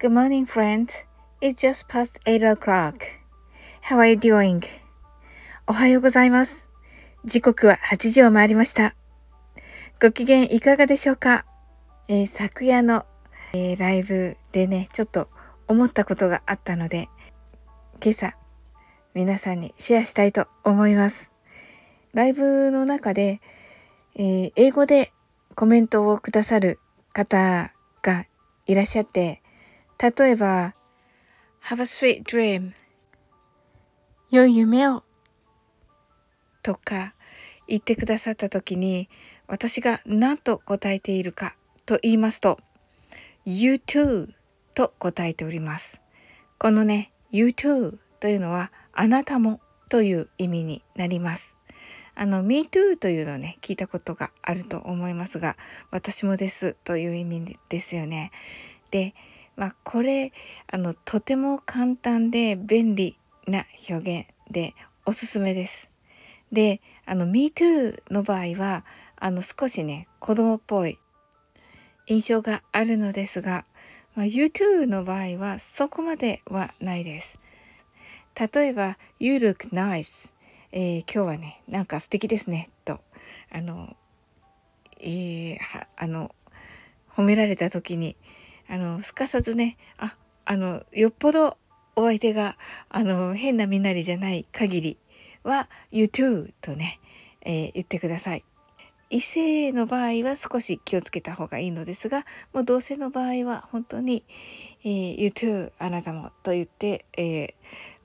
Good morning, friends. It's just past 8 o'clock. How are you doing? おはようございます。時刻は8時を回りました。ご機嫌いかがでしょうか、えー、昨夜の、えー、ライブでね、ちょっと思ったことがあったので、今朝皆さんにシェアしたいと思います。ライブの中で、えー、英語でコメントをくださる方がいらっしゃって、例えば、Have a sweet dream 良い夢をとか言ってくださった時に私が何と答えているかと言いますと You too と答えております。このね You too というのはあなたもという意味になります。あの Me too というのをね聞いたことがあると思いますが私もですという意味ですよね。でまあこれあのとても簡単で便利な表現でおすすめです。であの Me too の場合はあの少しね子供っぽい印象があるのですが、まあ、You too の場合はそこまではないです。例えば You look nice、えー、今日はねなんか素敵ですねとあの、えー、あの褒められた時にあのすかさずねああのよっぽどお相手があの変な身なりじゃない限りは You too とね、えー、言ってください。異性の場合は少し気をつけた方がいいのですが、もう同性の場合は本当に、えー、You too あなたもと言って、えー、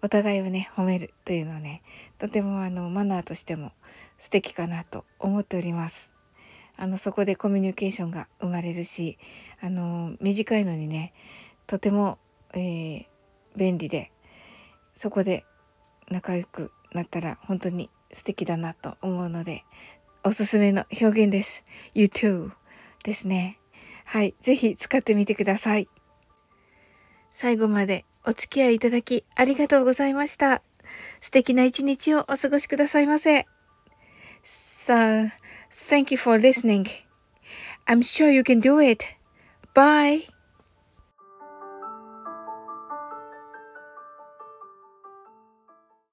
お互いをね褒めるというのはねとてもあのマナーとしても素敵かなと思っております。あのそこでコミュニケーションが生まれるしあの短いのにねとても、えー、便利でそこで仲良くなったら本当に素敵だなと思うのでおすすめの表現です。You too ですね。はい。ぜひ使ってみてください。最後までお付き合いいただきありがとうございました。素敵な一日をお過ごしくださいませ。So, thank you for listening. I'm sure you can do it. Bye.